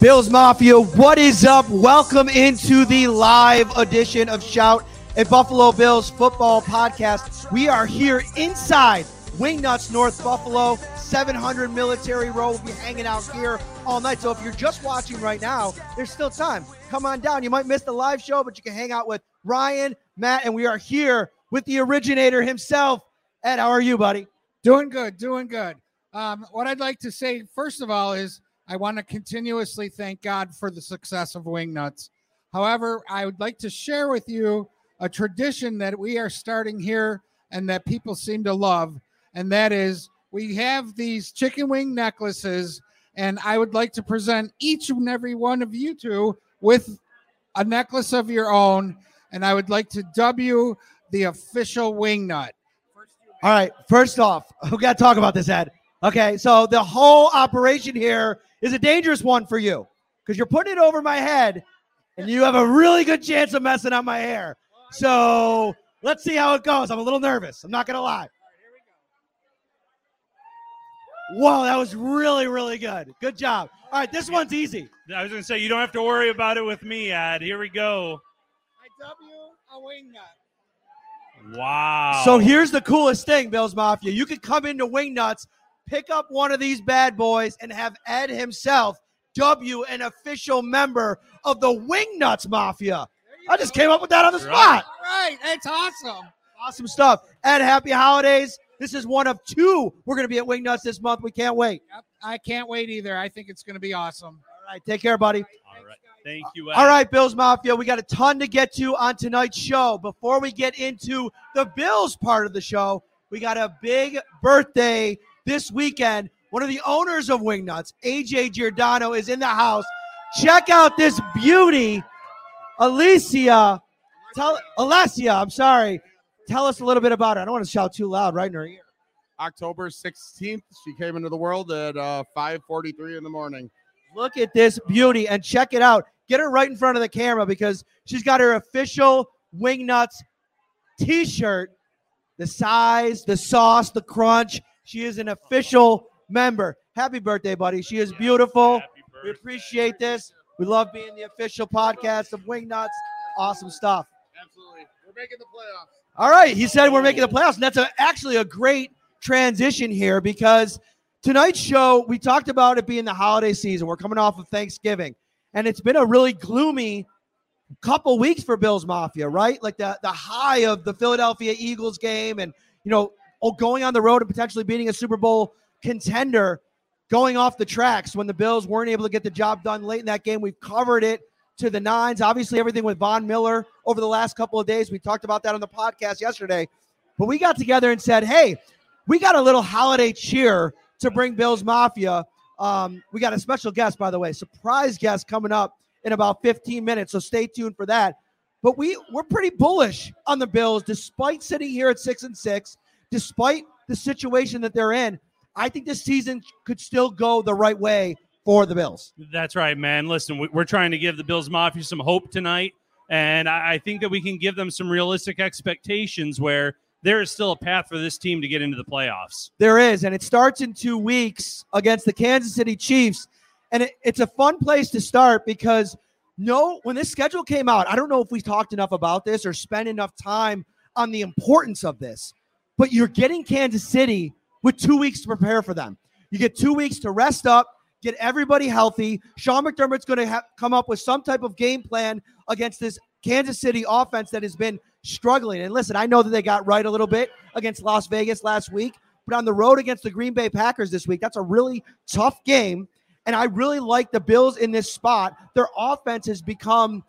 Bills Mafia, what is up? Welcome into the live edition of Shout, a Buffalo Bills football podcast. We are here inside Wingnutz North Buffalo, 700 Military Road. We'll be hanging out here all night. So if you're just watching right now, there's still time. Come on down. You might miss the live show, but you can hang out with Ryan, Matt, and we are here with the originator himself. Ed, how are you, buddy? Doing good, doing good. Um, what I'd like to say, first of all, is I want to continuously thank God for the success of Wingnutz. However, I would like to share with you a tradition that we are starting here and that people seem to love, and that is we have these chicken wing necklaces, and I would like to present each and every one of you two with a necklace of your own, and I would like to dub you the official wingnut. All right. First off, we got to talk about this, Ed. Okay. So the whole operation here is a dangerous one for you because you're putting it over my head and you have a really good chance of messing up my hair. So let's see how it goes. I'm a little nervous. I'm not going to lie. Whoa, that was really, really good. Good job. All right, this one's easy. I was going to say, you don't have to worry about it with me, Ed. Here we go. I dub you wingnut. Wow. So here's the coolest thing, Bills Mafia. You could come into Wingnutz, pick up one of these bad boys, and have Ed himself dub you an official member of the Wingnutz Mafia. I just came up with that on the spot. All right, that's awesome. Awesome stuff. Ed, happy holidays. This is one of two. We're going to be at Wingnutz this month. We can't wait. Yep, I can't wait either. I think it's going to be awesome. All right, take care, buddy. All right. Thank you, Ed. All right, Bills Mafia, we got a ton to get to on tonight's show. Before we get into the Bills part of the show, we got a big birthday this weekend. One of the owners of Wingnutz, AJ Giordano, is in the house. Check out this beauty, Alicia. Tell Alessia, I'm sorry. Tell us a little bit about her. I don't want to shout too loud right in her ear. October 16th, she came into the world at uh, 5:43 in the morning. Look at this beauty and check it out. Get her right in front of the camera because she's got her official Wingnutz t-shirt. The size, the sauce, the crunch. She is an official member. Happy birthday, buddy. She is beautiful. We appreciate this. We love being the official podcast of Wingnutz. Awesome stuff. Absolutely, we're making the playoffs. All right. He said we're making the playoffs. And that's a, actually a great transition here because tonight's show, we talked about it being the holiday season. We're coming off of Thanksgiving. And it's been a really gloomy couple weeks for Bills Mafia, right? Like the, the high of the Philadelphia Eagles game and, you know, oh, going on the road and potentially beating a Super Bowl contender going off the tracks when the Bills weren't able to get the job done late in that game. We've covered it to the nines. Obviously, everything with Von Miller over the last couple of days. We talked about that on the podcast yesterday. But we got together and said, hey, we got a little holiday cheer to bring Bills Mafia. Um, we got a special guest, by the way, surprise guest coming up in about 15 minutes. So stay tuned for that. But we we're pretty bullish on the Bills, despite sitting here at six and six, despite the situation that they're in. I think this season could still go the right way for the Bills. That's right, man. Listen, we- we're trying to give the Bills Mafia some hope tonight. And I I think that we can give them some realistic expectations where there is still a path for this team to get into the playoffs. There is, and it starts in two weeks against the Kansas City Chiefs. And it, it's a fun place to start because no, when this schedule came out, I don't know if we talked enough about this or spent enough time on the importance of this, but you're getting Kansas City with two weeks to prepare for them. You get two weeks to rest up, get everybody healthy. Sean McDermott's going to ha- come up with some type of game plan against this Kansas City offense that has been struggling. And listen, I know that they got right a little bit against Las Vegas last week, but on the road against the Green Bay Packers this week, that's a really tough game. And I really like the Bills in this spot. Their offense has become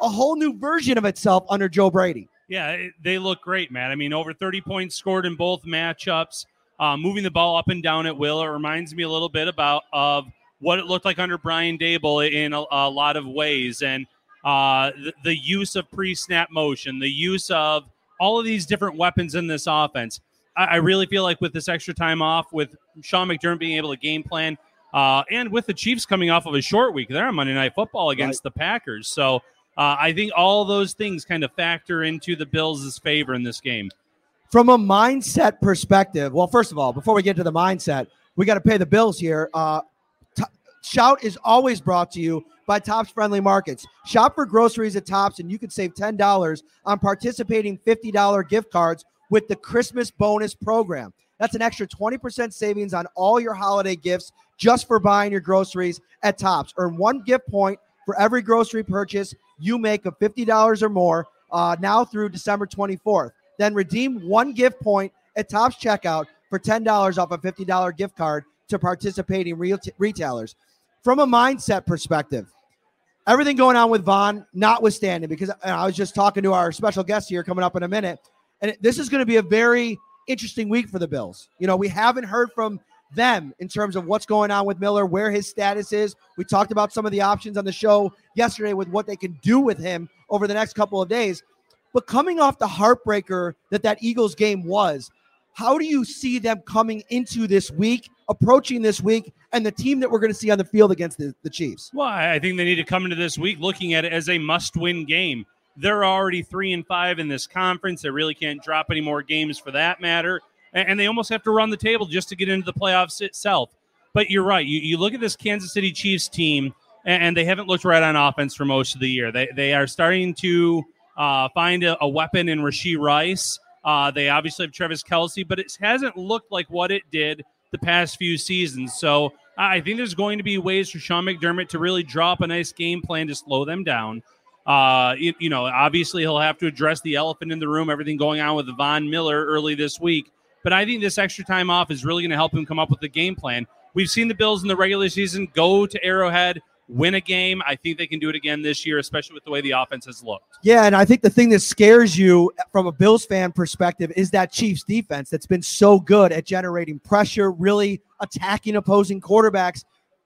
a whole new version of itself under Joe Brady. Yeah, they look great, man. I mean, over 30 points scored in both matchups, uh, moving the ball up and down at will. It reminds me a little bit about of what it looked like under Brian Daboll in a, a lot of ways, and uh, the, the use of pre-snap motion, the use of all of these different weapons in this offense. I, I really feel like with this extra time off, with Sean McDermott being able to game plan, uh, and with the Chiefs coming off of a short week, they're on Monday Night Football against the Packers. So uh, I think all those things kind of factor into the Bills' favor in this game. From a mindset perspective, well, first of all, before we get to the mindset, we got to pay the bills here. Uh, T- Shout is always brought to you by Tops Friendly Markets. Shop for groceries at Tops, and you can save $10 on participating $50 gift cards with the Christmas bonus program. That's an extra 20% savings on all your holiday gifts just for buying your groceries at Tops. Earn one gift point for every grocery purchase you make of $50 or more uh, now through December 24th. Then redeem one gift point at Tops checkout for $10 off a $50 gift card to participating retailers. From a mindset perspective, everything going on with Von, notwithstanding, because I was just talking to our special guest here coming up in a minute, and this is going to be a very interesting week for the Bills. You know, we haven't heard from them in terms of what's going on with Miller, where his status is. We talked about some of the options on the show yesterday with what they can do with him over the next couple of days. But coming off the heartbreaker that that Eagles game was, how do you see them coming into this week, approaching this week, and the team that we're going to see on the field against the, the Chiefs? Well, I think they need to come into this week looking at it as a must-win game. They're already three and five in this conference. They really can't drop any more games for that matter, and, they almost have to run the table just to get into the playoffs itself. But you're right. You, you look at this Kansas City Chiefs team, and, and they haven't looked right on offense for most of the year. They they are starting to uh, find a, a weapon in Rashee Rice. Uh, they obviously have Travis Kelce, but it hasn't looked like what it did the past few seasons. So I think there's going to be ways for Sean McDermott to really drop a nice game plan to slow them down. Uh, you, you know, obviously he'll have to address the elephant in the room, everything going on with Von Miller early this week. But I think this extra time off is really going to help him come up with a game plan. We've seen the Bills in the regular season go to Arrowhead, win a game. I think they can do it again this year, especially with the way the offense has looked. Yeah, and I think the thing that scares you from a Bills fan perspective is that Chiefs defense that's been so good at generating pressure, really attacking opposing quarterbacks.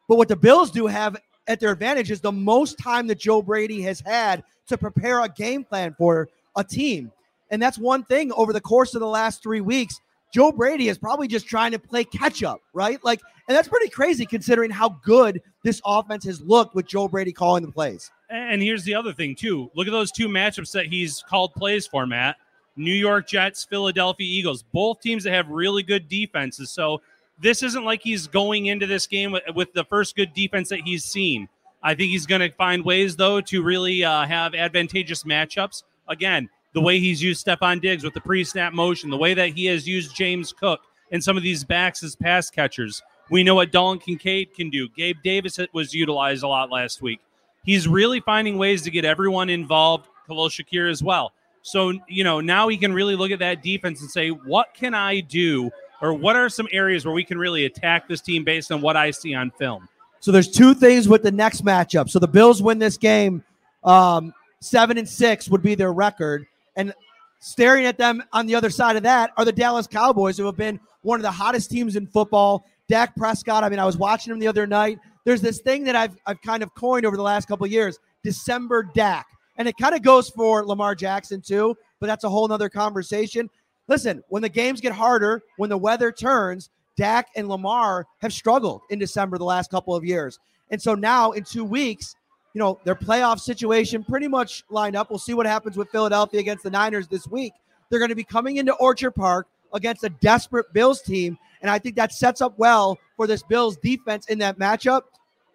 But what the Bills do have at their advantage is the most time that Joe Brady has had to prepare a game plan for a team. And that's one thing over the course of the last three weeks. Joe Brady is probably just trying to play catch up, right? Like, and that's pretty crazy considering how good this offense has looked with Joe Brady calling the plays. And here's the other thing, too. Look at those two matchups that he's called plays for, Matt. New York Jets, Philadelphia Eagles, both teams that have really good defenses. So this isn't like he's going into this game with, with the first good defense that he's seen. I think he's going to find ways, though, to really uh, have advantageous matchups. Again, the way he's used Stefon Diggs with the pre snap motion, the way that he has used James Cook and some of these backs as pass catchers. We know what Dalton Kincaid can do. Gabe Davis was utilized a lot last week. He's really finding ways to get everyone involved, Khalil Shakir as well. So, you know, now he can really look at that defense and say, what can I do? Or what are some areas where we can really attack this team based on what I see on film? So there's two things with the next matchup. So the Bills win this game, um, seven and six would be their record, and staring at them on the other side of that are the Dallas Cowboys, who have been one of the hottest teams in football. Dak Prescott. I mean, I was watching him the other night. There's this thing that I've I've kind of coined over the last couple of years, December Dak, and it kind of goes for Lamar Jackson too. But that's a whole nother conversation. Listen, when the games get harder, when the weather turns, Dak and Lamar have struggled in December the last couple of years. And so now in two weeks, you know, their playoff situation pretty much lined up. We'll see what happens with Philadelphia against the Niners this week. They're going to be coming into Orchard Park against a desperate Bills team. And I think that sets up well for this Bills defense in that matchup.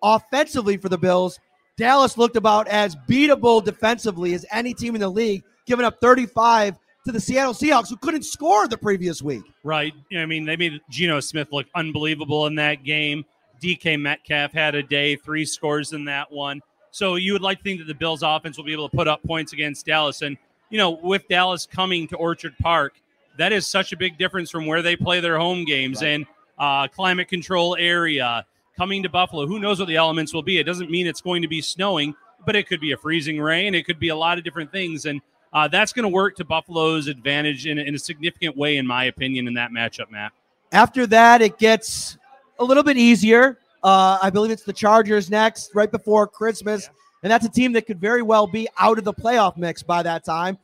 Offensively for the Bills, Dallas looked about as beatable defensively as any team in the league, giving up 35 to the Seattle Seahawks, who couldn't score the previous week. Right. I mean, they made Geno Smith look unbelievable in that game. DK Metcalf had a day, three scores in that one. So you would like to think that the Bills offense will be able to put up points against Dallas. And, you know, with Dallas coming to Orchard Park, that is such a big difference from where they play their home games right. and uh, climate control area. Coming to Buffalo, who knows what the elements will be? It doesn't mean it's going to be snowing, but it could be a freezing rain. It could be a lot of different things. And uh, that's going to work to Buffalo's advantage in, in a significant way, in my opinion, in that matchup, Matt. After that, it gets a little bit easier. Uh, I believe it's the Chargers next, right before Christmas. Yeah. And that's a team that could very well be out of the playoff mix by that time.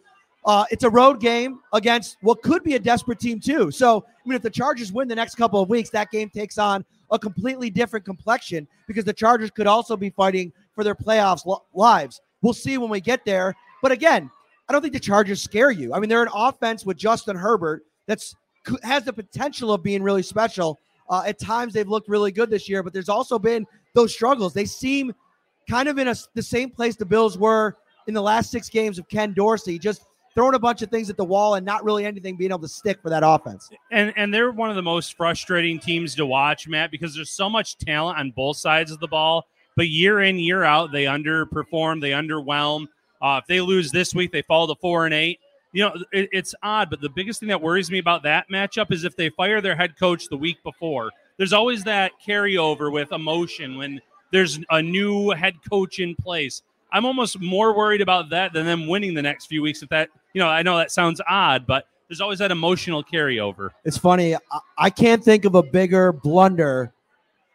Uh, it's a road game against what could be a desperate team, too. So, I mean, if the Chargers win the next couple of weeks, that game takes on a completely different complexion because the Chargers could also be fighting for their playoffs lo- lives. We'll see when we get there. But again, I don't think the Chargers scare you. I mean, they're an offense with Justin Herbert that's has the potential of being really special. Uh, at times, they've looked really good this year, but there's also been those struggles. They seem kind of in a, the same place the Bills were in the last six games of Ken Dorsey, just throwing a bunch of things at the wall and not really anything being able to stick for that offense. And and they're one of the most frustrating teams to watch, Matt, because there's so much talent on both sides of the ball, but year in year out they underperform, they underwhelm. Uh, if they lose this week, they fall to four and eight. You know, it, it's odd, but the biggest thing that worries me about that matchup is if they fire their head coach the week before. There's always that carryover with emotion when there's a new head coach in place. I'm almost more worried about that than them winning the next few weeks. If that, you know, I know that sounds odd, but there's always that emotional carryover. It's funny. I can't think of a bigger blunder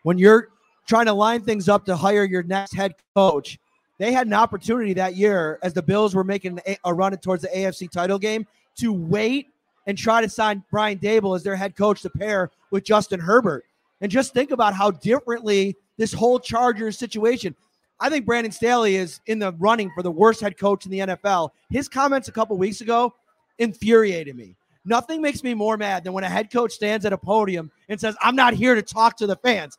when you're trying to line things up to hire your next head coach. They had an opportunity that year as the Bills were making a run towards the AFC title game to wait and try to sign Brian Daboll as their head coach to pair with Justin Herbert. And just think about how differently this whole Chargers situation. I think Brandon Staley is in the running for the worst head coach in the NFL. His comments a couple weeks ago infuriated me. Nothing makes me more mad than when a head coach stands at a podium and says, I'm not here to talk to the fans.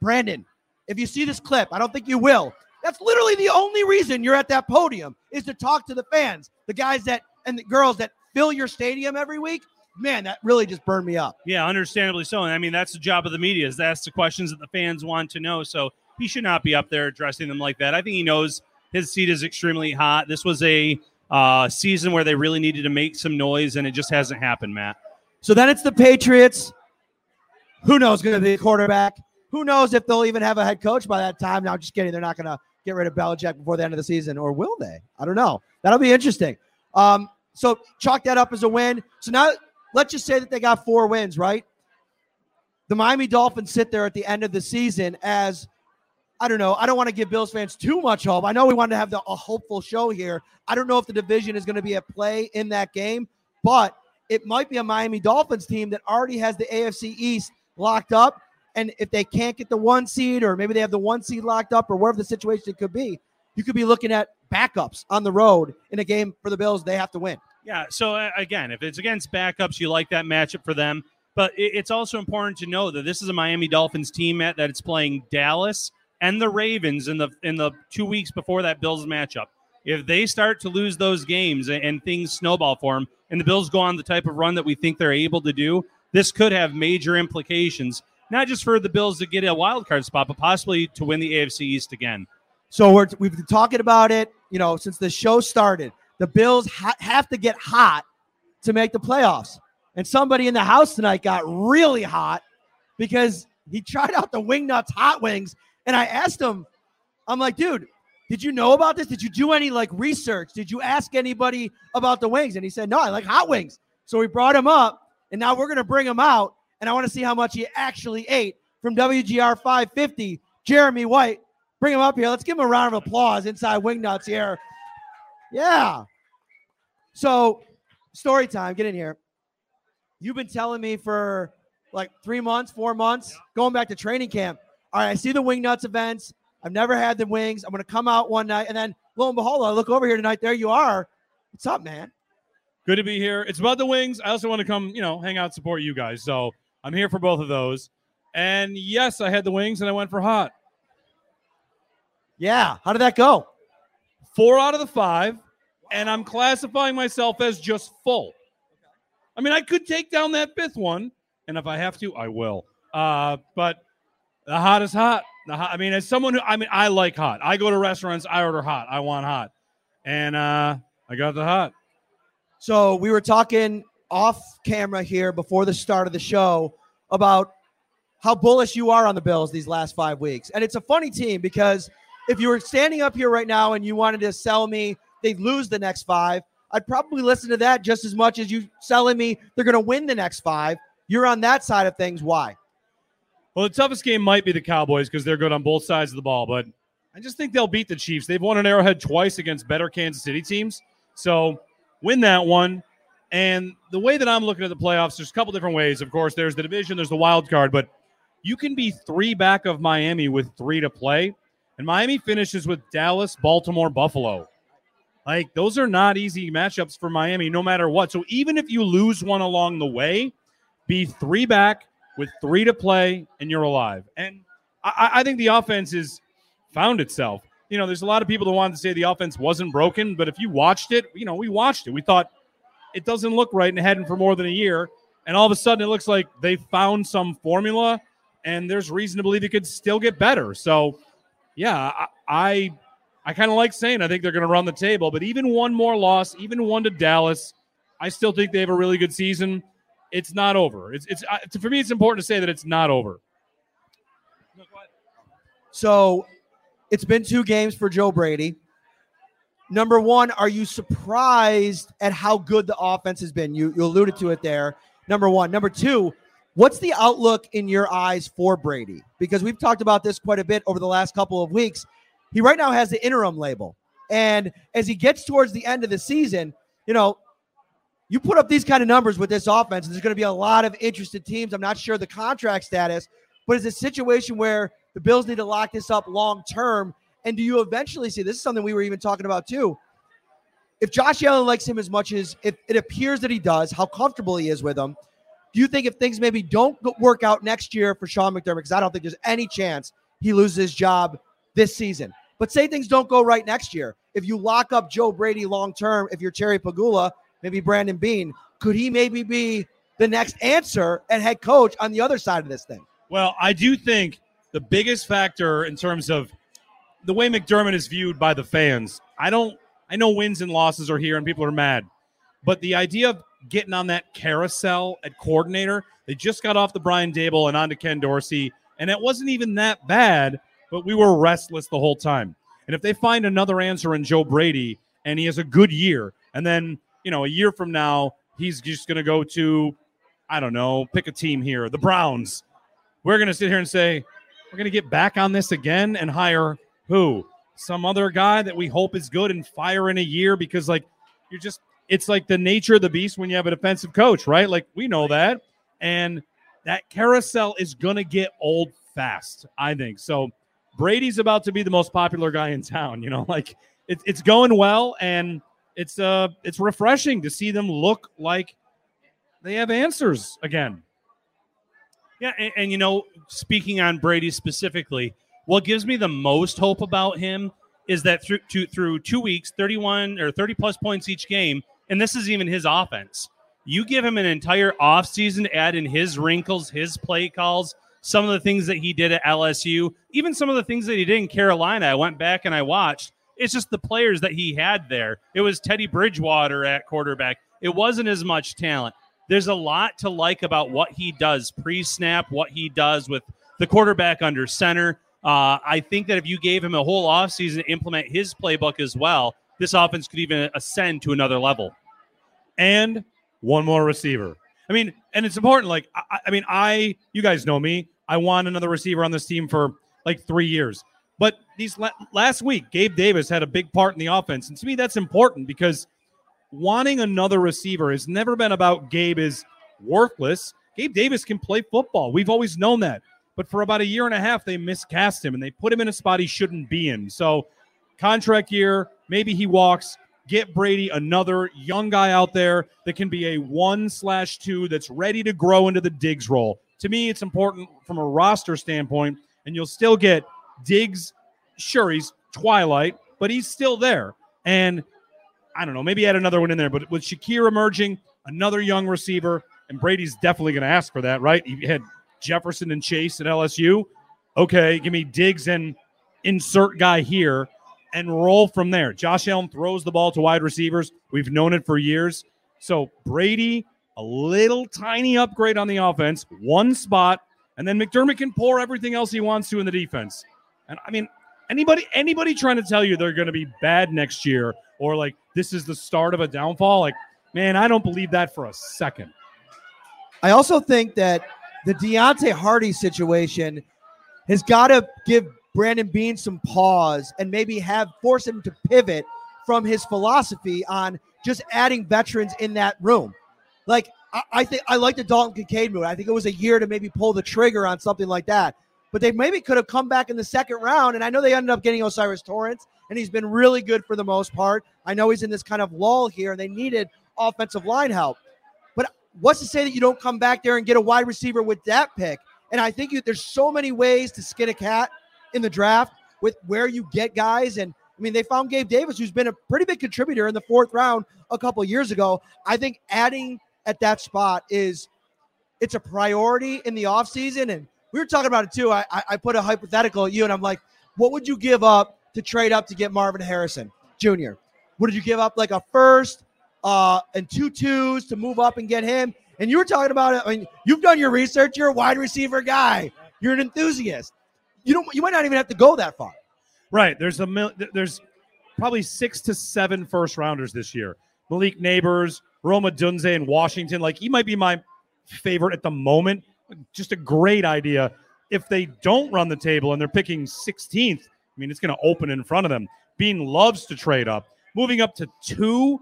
Brandon, if you see this clip, I don't think you will. That's literally the only reason you're at that podium is to talk to the fans, the guys that and the girls that fill your stadium every week. Man, that really just burned me up. Yeah, understandably so. And I mean, that's the job of the media is to ask the questions that the fans want to know. So he should not be up there addressing them like that. I think he knows his seat is extremely hot. This was a uh, season where they really needed to make some noise, and it just hasn't happened, Matt. So then it's the Patriots. Who knows going to be a quarterback? Who knows if they'll even have a head coach by that time? Now, I'm just kidding. They're not going to get rid of Belichick before the end of the season, or will they? I don't know. That'll be interesting. Um, so chalk that up as a win. So now let's just say that they got four wins, right? The Miami Dolphins sit there at the end of the season as I don't know. I don't want to give Bills fans too much hope. I know we wanted to have the, a hopeful show here. I don't know if the division is going to be at play in that game, but it might be a Miami Dolphins team that already has the AFC East locked up and if they can't get the one seed, or maybe they have the one seed locked up, or whatever the situation could be, you could be looking at backups on the road in a game for the Bills. They have to win. Yeah. So uh, again, if it's against backups, you like that matchup for them. But it's also important to know that this is a Miami Dolphins team at, that it's playing Dallas and the Ravens in the in the two weeks before that Bills matchup. If they start to lose those games and things snowball for them, and the Bills go on the type of run that we think they're able to do, this could have major implications not just for the Bills to get a wild card spot, but possibly to win the AFC East again. So we're, we've been talking about it, you know, since the show started. The Bills ha- have to get hot to make the playoffs. And somebody in the house tonight got really hot because he tried out the Wingnutz hot wings. And I asked him, I'm like, dude, did you know about this? Did you do any like research? Did you ask anybody about the wings? And he said, no, I like hot wings. So we brought him up, and now we're going to bring him out and I want to see how much he actually ate from WGR 550. Jeremy White, bring him up here. Let's give him a round of applause inside Wingnutz here. Yeah. So, story time. Get in here. You've been telling me for like three months, four months, going back to training camp. All right, I see the Wingnutz events. I've never had the wings. I'm going to come out one night, and then lo and behold, I look over here tonight. There you are. What's up, man? Good to be here. It's about the wings. I also want to come, you know, hang out, support you guys. So I'm here for both of those. And yes, I had the wings, and I went for hot. Yeah. How did that go? Four out of the five, and I'm classifying myself as just full. I mean, I could take down that fifth one, and if I have to, I will. Uh, but the hot is hot. The hot. I mean, as someone who, I mean, I like hot. I go to restaurants, I order hot. I want hot, and uh, I got the hot. So we were talking off camera here before the start of the show about how bullish you are on the Bills these last five weeks. And it's a funny team because if you were standing up here right now and you wanted to sell me they'd lose the next five, I'd probably listen to that just as much as you selling me they're going to win the next five. You're on that side of things. Why? Well, the toughest game might be the Cowboys because they're good on both sides of the ball, but I just think they'll beat the Chiefs. They've won an Arrowhead twice against better Kansas City teams. So win that one. And the way that I'm looking at the playoffs, there's a couple different ways. Of course, there's the division, there's the wild card, but you can be three back of Miami with three to play. And Miami finishes with Dallas, Baltimore, Buffalo. Like, those are not easy matchups for Miami, no matter what. So even if you lose one along the way, be three back with three to play, and you're alive. And I, I think the offense has found itself. You know, there's a lot of people that wanted to say the offense wasn't broken, but if you watched it, you know, we watched it. We thought it doesn't look right and hadn't for more than a year. And all of a sudden, it looks like they found some formula, and there's reason to believe it could still get better. So, yeah, I I, I kind of like saying I think they're going to run the table, but even one more loss, even one to Dallas, I still think they have a really good season. It's not over. It's it's uh, for me. It's important to say that it's not over. So it's been two games for Joe Brady. Number one, are you surprised at how good the offense has been? You, you alluded to it there. Number one. Number two, what's the outlook in your eyes for Brady? Because we've talked about this quite a bit over the last couple of weeks. He right now has the interim label. And as he gets towards the end of the season, you know, you put up these kind of numbers with this offense, and there's going to be a lot of interested teams. I'm not sure the contract status, but it's a situation where the Bills need to lock this up long term. And do you eventually see this is something we were even talking about too? If Josh Allen likes him as much as if it appears that he does, how comfortable he is with him, do you think if things maybe don't work out next year for Sean McDermott, because I don't think there's any chance he loses his job this season, but say things don't go right next year, if you lock up Joe Brady long term, if you're Terry Pegula, maybe Brandon Beane, could he maybe be the next answer and head coach on the other side of this thing? Well, I do think the biggest factor in terms of the way McDermott is viewed by the fans. I don't. I know wins and losses are here and people are mad, but the idea of getting on that carousel at coordinator, they just got off the Brian Daboll and onto Ken Dorsey, and it wasn't even that bad. But we were restless the whole time. And if they find another answer in Joe Brady and he has a good year, and then you know a year from now he's just going to go to, I don't know, pick a team here, the Browns. We're going to sit here and say we're going to get back on this again and hire who? Some other guy that we hope is good and fire in a year because, like, you're just, it's like the nature of the beast when you have a defensive coach, right? Like, we know that. And that carousel is going to get old fast, I think. So, Brady's about to be the most popular guy in town, you know, like, it, it's going well. And, it's uh it's refreshing to see them look like they have answers again. Yeah, and, and, you know, speaking on Brady specifically, what gives me the most hope about him is that through two, through two weeks, 31 or 30 plus points each game, and this is even his offense. You give him an entire offseason to add in his wrinkles, his play calls, some of the things that he did at LSU, even some of the things that he did in Carolina. I went back and I watched. It's just the players that he had there. It was Teddy Bridgewater at quarterback. It wasn't as much talent there's a lot to like about what he does pre snap, what he does with the quarterback under center. Uh, I think that if you gave him a whole offseason to implement his playbook as well, this offense could even ascend to another level. And one more receiver. I mean, and it's important. Like, I, I mean, I, you guys know me. I want another receiver on this team for like three years. But these la- last week, Gabe Davis had a big part in the offense. And to me, that's important because wanting another receiver has never been about Gabe is worthless. Gabe Davis can play football. We've always known that. But for about a year and a half, they miscast him and they put him in a spot he shouldn't be in. So, contract year, maybe he walks. Get Brady another young guy out there that can be a one slash two that's ready to grow into the Diggs role. To me, it's important from a roster standpoint, and you'll still get Diggs. Sure, he's Twilight, but he's still there. And I don't know, maybe add another one in there. But with Shakir emerging, another young receiver, and Brady's definitely going to ask for that, right? He had Jefferson and Chase at LSU. Okay, give me Diggs and insert guy here and roll from there. Josh Allen throws the ball to wide receivers. We've known it for years. So Brady, a little tiny upgrade on the offense, one spot, and then McDermott can pour everything else he wants to in the defense. And I mean, anybody anybody trying to tell you they're going to be bad next year or like this is the start of a downfall, like man, I don't believe that for a second. I also think that the Deonte Harty situation has got to give Brandon Beane some pause and maybe have force him to pivot from his philosophy on just adding veterans in that room. Like I, I think I like the Dalton Kincaid move. I think it was a year to maybe pull the trigger on something like that. But they maybe could have come back in the second round. And I know they ended up getting O'Cyrus Torrence, and he's been really good for the most part. I know he's in this kind of lull here, and they needed offensive line help. What's to say that you don't come back there and get a wide receiver with that pick? And I think you, there's so many ways to skin a cat in the draft with where you get guys. And I mean, they found Gabe Davis, who's been a pretty big contributor in the fourth round a couple years ago. I think adding at that spot is it's a priority in the offseason. And we were talking about it too. I, I put a hypothetical at you, and I'm like, what would you give up to trade up to get Marvin Harrison Jr.? Would you give up like a first uh, and two twos to move up and get him? And you were talking about it. I mean, you've done your research. You're a wide receiver guy. You're an enthusiast. You don't. You might not even have to go that far. Right. There's a mil- there's probably six to seven first rounders this year. Malik Nabers, Rome Odunze in Washington. Like he might be my favorite at the moment. Just a great idea. If they don't run the table and they're picking 16th, I mean, it's going to open in front of them. Beane loves to trade up. Moving up to two,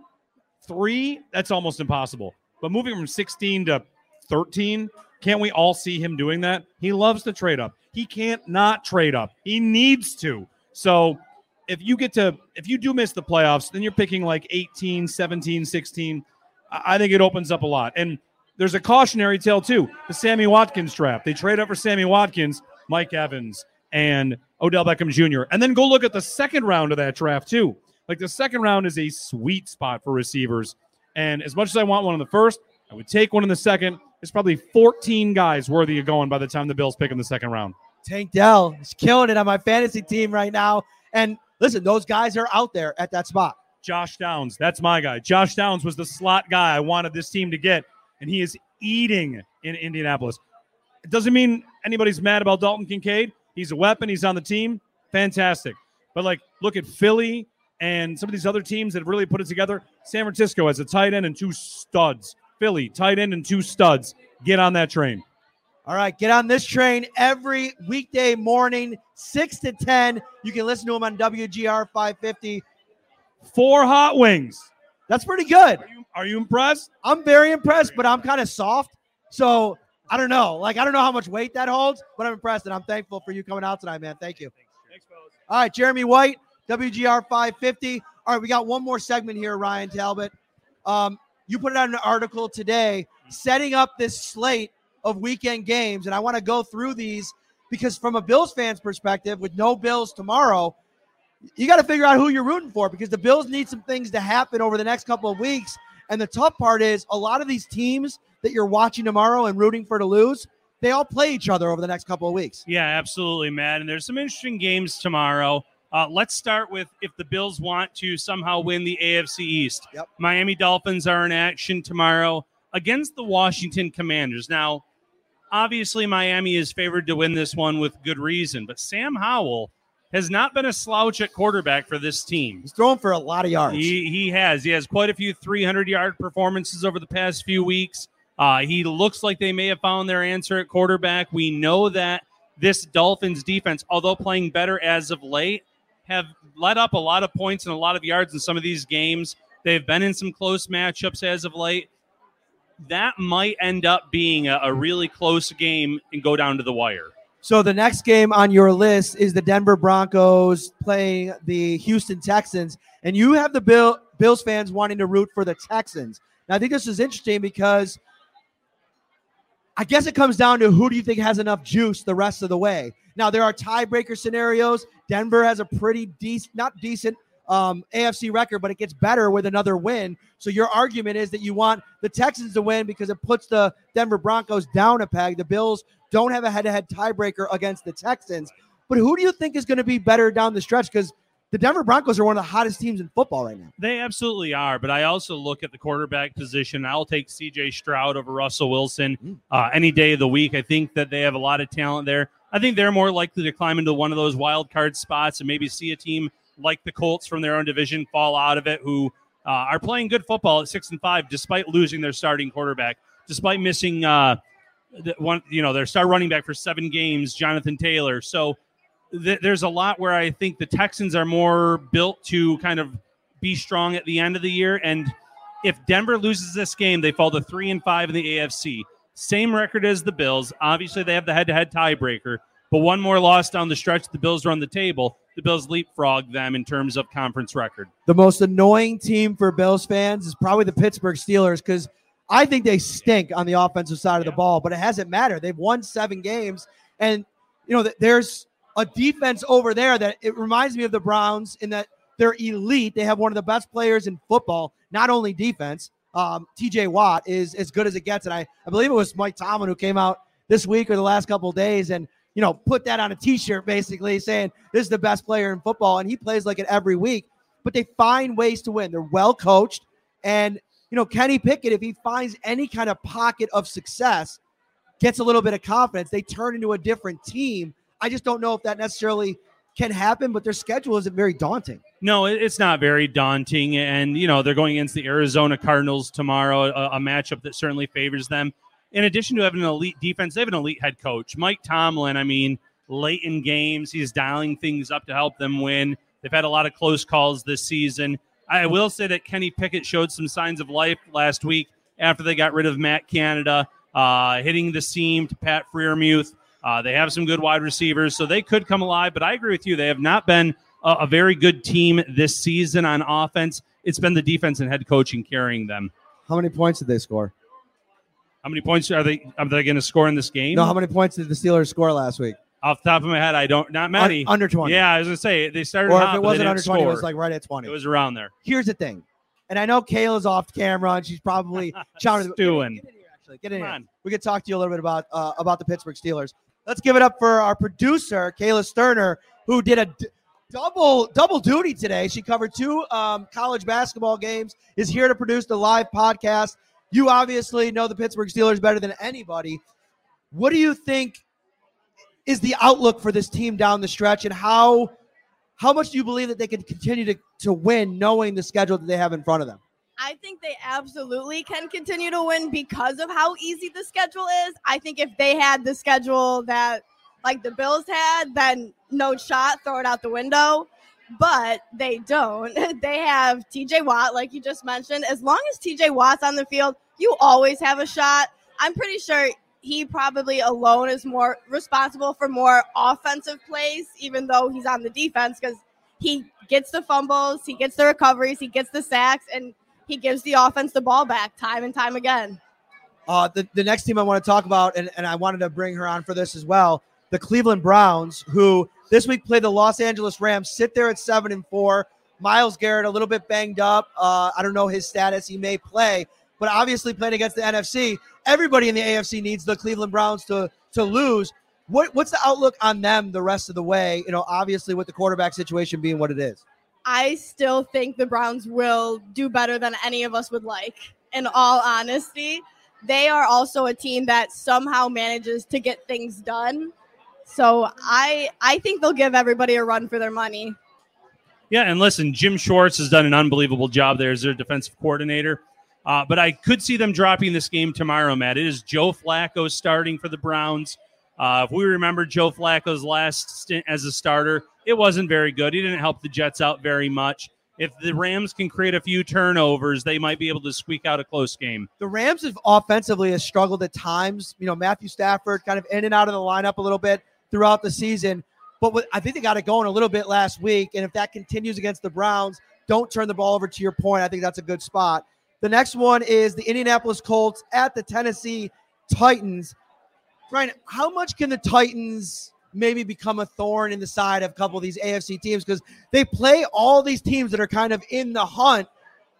three, that's almost impossible. But moving from 16 to 13, can't we all see him doing that? He loves to trade up. He can't not trade up. He needs to. So if you get to, if you do miss the playoffs, then you're picking like 18, 17, 16. I think it opens up a lot. And there's a cautionary tale too. The Sammy Watkins draft. They trade up for Sammy Watkins, Mike Evans, and Odell Beckham Jr. And then go look at the second round of that draft too. Like the second round is a sweet spot for receivers. And as much as I want one in the first, I would take one in the second. There's probably 14 guys worthy of going by the time the Bills pick in the second round. Tank Dell is killing it on my fantasy team right now. And listen, those guys are out there at that spot. Josh Downs, that's my guy. Josh Downs was the slot guy I wanted this team to get, and he is eating in Indianapolis. It doesn't mean anybody's mad about Dalton Kincaid. He's a weapon, he's on the team. Fantastic. But like, look at Philly and some of these other teams that have really put it together. San Francisco has a tight end and two studs. Philly, tight end and two studs. Get on that train. All right, get on this train every weekday morning, 6 to 10. You can listen to them on WGR 550. Four hot wings. That's pretty good. Are you, are you impressed? I'm very impressed, but I'm kind of soft. So I don't know. Like, I don't know how much weight that holds, but I'm impressed and I'm thankful for you coming out tonight, man. Thank you. Thanks, fellas. All right, Jeremy White, WGR 550. All right, we got one more segment here, Ryan Talbot. Um, you put it on an article today setting up this slate of weekend games. And I want to go through these because, from a Bills fan's perspective, with no Bills tomorrow, you got to figure out who you're rooting for because the Bills need some things to happen over the next couple of weeks. And the tough part is a lot of these teams that you're watching tomorrow and rooting for to lose, they all play each other over the next couple of weeks. Yeah, absolutely, Matt. And there's some interesting games tomorrow. Uh, let's start with if the Bills want to somehow win the AFC East. Yep. Miami Dolphins are in action tomorrow against the Washington Commanders. Now, obviously, Miami is favored to win this one with good reason, but Sam Howell has not been a slouch at quarterback for this team. He's thrown for a lot of yards. He, he has. He has quite a few 300 yard performances over the past few weeks. Uh, he looks like they may have found their answer at quarterback. We know that this Dolphins defense, although playing better as of late, have let up a lot of points and a lot of yards in some of these games. They've been in some close matchups as of late. that might end up being a, a really close game and go down to the wire. So the next game on your list is the Denver Broncos playing the Houston Texans, and you have the Bill Bills fans wanting to root for the Texans. Now I think this is interesting because I guess it comes down to who do you think has enough juice the rest of the way. Now there are tiebreaker scenarios. Denver has a pretty decent, not decent, um, AFC record, but it gets better with another win. So your argument is that you want the Texans to win because it puts the Denver Broncos down a peg. The Bills don't have a head-to-head tiebreaker against the Texans. But who do you think is going to be better down the stretch? Because the Denver Broncos are one of the hottest teams in football right now. They absolutely are, but I also look at the quarterback position. I'll take C.J. Stroud over Russell Wilson uh, any day of the week. I think that they have a lot of talent there. I think they're more likely to climb into one of those wild card spots and maybe see a team like the Colts from their own division fall out of it, who uh, are playing good football at six and five, despite losing their starting quarterback, despite missing uh, one, you know, their star running back for seven games, Jonathan Taylor. So th- there's a lot where I think the Texans are more built to kind of be strong at the end of the year. And if Denver loses this game, they fall to three and five in the AFC. Same record as the Bills. Obviously, they have the head-to-head tiebreaker, but one more loss down the stretch, the Bills are on the table. The Bills leapfrog them in terms of conference record. The most annoying team for Bills fans is probably the Pittsburgh Steelers because I think they stink on the offensive side of the ball, but it hasn't mattered. They've won seven games, and you know there's a defense over there that it reminds me of the Browns in that they're elite. They have one of the best players in football, not only defense. Um, TJ Watt is as good as it gets, and I, I believe it was Mike Tomlin who came out this week or the last couple days and you know put that on a T-shirt, basically saying this is the best player in football, and he plays like it every week. But they find ways to win. They're well coached, and you know Kenny Pickett, if he finds any kind of pocket of success, gets a little bit of confidence, they turn into a different team. I just don't know if that necessarily can happen, but their schedule isn't very daunting. No, it's not very daunting. And, you know, they're going against the Arizona Cardinals tomorrow, a, a matchup that certainly favors them. In addition to having an elite defense, they have an elite head coach. Mike Tomlin, I mean, late in games, he's dialing things up to help them win. They've had a lot of close calls this season. I will say that Kenny Pickett showed some signs of life last week after they got rid of Matt Canada, uh, hitting the seam to Pat Freiermuth. Uh, they have some good wide receivers, so they could come alive. But I agree with you; they have not been a, a very good team this season on offense. It's been the defense and head coaching carrying them. How many points did they score? How many points are they? Are they going to score in this game? No, how many points did the Steelers score last week? Off the top of my head, I don't. Not many. Un- under 20. Yeah, I was to say they started. Or if it wasn't under 20, it was like right at 20. It was around there. Here's the thing, and I know Kayla's off camera and she's probably shouting. Stewing. Actually, get in Come here. on. We could talk to you a little bit about uh, about the Pittsburgh Steelers. Let's give it up for our producer, Kayla Sterner, who did a d- double double duty today. She covered two um, college basketball games. Is here to produce the live podcast. You obviously know the Pittsburgh Steelers better than anybody. What do you think is the outlook for this team down the stretch, and how how much do you believe that they can continue to, to win, knowing the schedule that they have in front of them? I think they absolutely can continue to win because of how easy the schedule is. I think if they had the schedule that like the Bills had, then no shot, throw it out the window. But they don't. They have TJ Watt, like you just mentioned. As long as TJ Watt's on the field, you always have a shot. I'm pretty sure he probably alone is more responsible for more offensive plays, even though he's on the defense, because he gets the fumbles, he gets the recoveries, he gets the sacks, and he gives the offense the ball back time and time again. Uh, the, the next team I want to talk about, and, and I wanted to bring her on for this as well, the Cleveland Browns, who this week played the Los Angeles Rams, sit there at seven and four. Myles Garrett a little bit banged up. Uh, I don't know his status. He may play, but obviously playing against the NFC, everybody in the AFC needs the Cleveland Browns to to lose. What what's the outlook on them the rest of the way? You know, obviously with the quarterback situation being what it is. I still think the Browns will do better than any of us would like, in all honesty. They are also a team that somehow manages to get things done. So I I think they'll give everybody a run for their money. Yeah, and listen, Jim Schwartz has done an unbelievable job there as their defensive coordinator. Uh, but I could see them dropping this game tomorrow, Matt. It is Joe Flacco starting for the Browns. Uh, if we remember Joe Flacco's last stint as a starter, it wasn't very good. He didn't help the Jets out very much. if the Rams can create a few turnovers, they might be able to squeak out a close game. The Rams have offensively has struggled at times. You know, Matthew Stafford kind of in and out of the lineup a little bit throughout the season. But with, I think they got it going a little bit last week. And if that continues against the Browns, don't turn the ball over to your point. I think that's a good spot. The next one is the Indianapolis Colts at the Tennessee Titans. Brian, how much can the Titans maybe become a thorn in the side of a couple of these AFC teams? Because they play all these teams that are kind of in the hunt,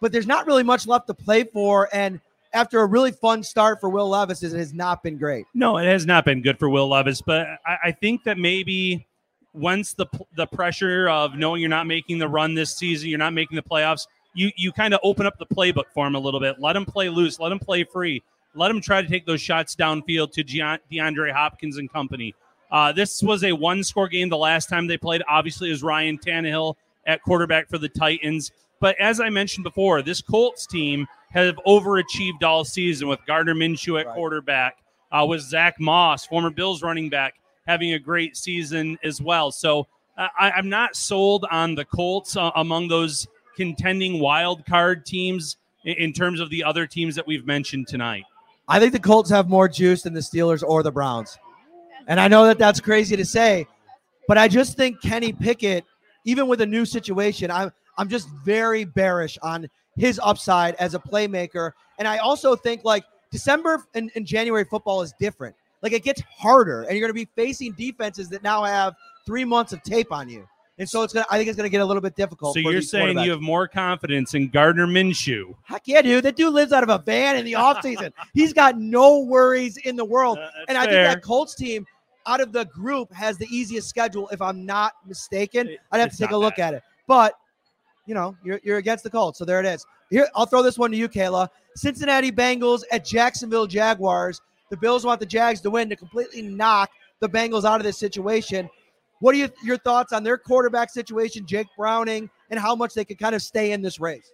but there's not really much left to play for. And after a really fun start for Will Levis, it has not been great. No, it has not been good for Will Levis, but I, I think that maybe once the the pressure of knowing you're not making the run this season, you're not making the playoffs, you you kind of open up the playbook for him a little bit. Let him play loose, let him play free, let him try to take those shots downfield to DeAndre Hopkins and company. Uh, this was a one score game the last time they played. Obviously, is Ryan Tannehill at quarterback for the Titans. But as I mentioned before, this Colts team have overachieved all season with Gardner Minshew at right. quarterback, uh, with Zach Moss, former Bills running back, having a great season as well. So uh, I, am not sold on the Colts uh, among those contending wild card teams in, in terms of the other teams that we've mentioned tonight. I think the Colts have more juice than the Steelers or the Browns. And I know that that's crazy to say, but I just think Kenny Pickett, even with a new situation, I'm I'm just very bearish on his upside as a playmaker. And I also think like December and, and January football is different. Like it gets harder, and you're going to be facing defenses that now have three months of tape on you. And so it's gonna. I think it's gonna get a little bit difficult. So you're saying you have more confidence in Gardner Minshew? Heck yeah, dude! That dude lives out of a van in the offseason. He's got no worries in the world. Uh, and I think that Colts team, out of the group, has the easiest schedule. If I'm not mistaken, I'd have to take a look bad. at it. But you know, you're you're against the Colts, so there it is. Here, I'll throw this one to you, Kayla. Cincinnati Bengals at Jacksonville Jaguars. The Bills want the Jags to win to completely knock the Bengals out of this situation. What are you, your thoughts on their quarterback situation, Jake Browning, and how much they could kind of stay in this race?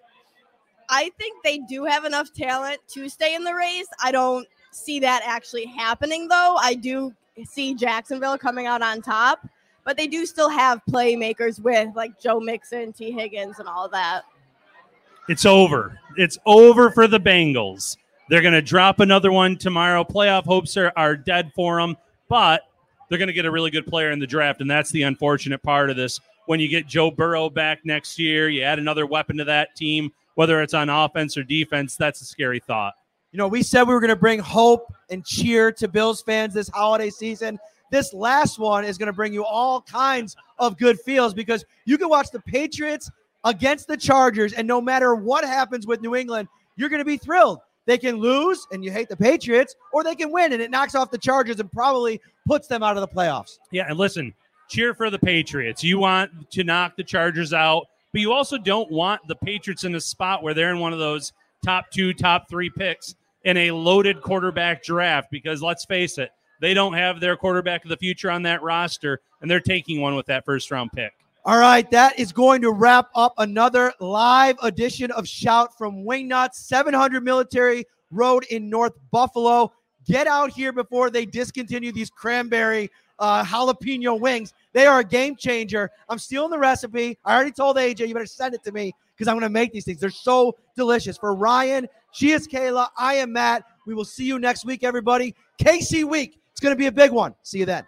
I think they do have enough talent to stay in the race. I don't see that actually happening, though. I do see Jacksonville coming out on top, but they do still have playmakers with like Joe Mixon, Tee Higgins, and all that. It's over. It's over for the Bengals. They're going to drop another one tomorrow. Playoff hopes are, are dead for them, but they're going to get a really good player in the draft, and that's the unfortunate part of this. When you get Joe Burrow back next year, you add another weapon to that team, whether it's on offense or defense. That's a scary thought. You know, we said we were going to bring hope and cheer to Bills fans this holiday season. This last one is going to bring you all kinds of good feels because you can watch the Patriots against the Chargers, and no matter what happens with New England, you're going to be thrilled. They can lose and you hate the Patriots, or they can win and it knocks off the Chargers and probably puts them out of the playoffs. Yeah, and listen, cheer for the Patriots. You want to knock the Chargers out, but you also don't want the Patriots in a spot where they're in one of those top two, top three picks in a loaded quarterback draft because let's face it, they don't have their quarterback of the future on that roster, and they're taking one with that first round pick. All right, that is going to wrap up another live edition of Shout from Wingnutz, 700 Military Road in North Buffalo. Get out here before they discontinue these cranberry uh, jalapeno wings. They are a game changer. I'm stealing the recipe. I already told AJ, you better send it to me because I'm going to make these things. They're so delicious. For Ryan, she is Kayla. I am Matt. We will see you next week, everybody. KC Week. It's going to be a big one. See you then.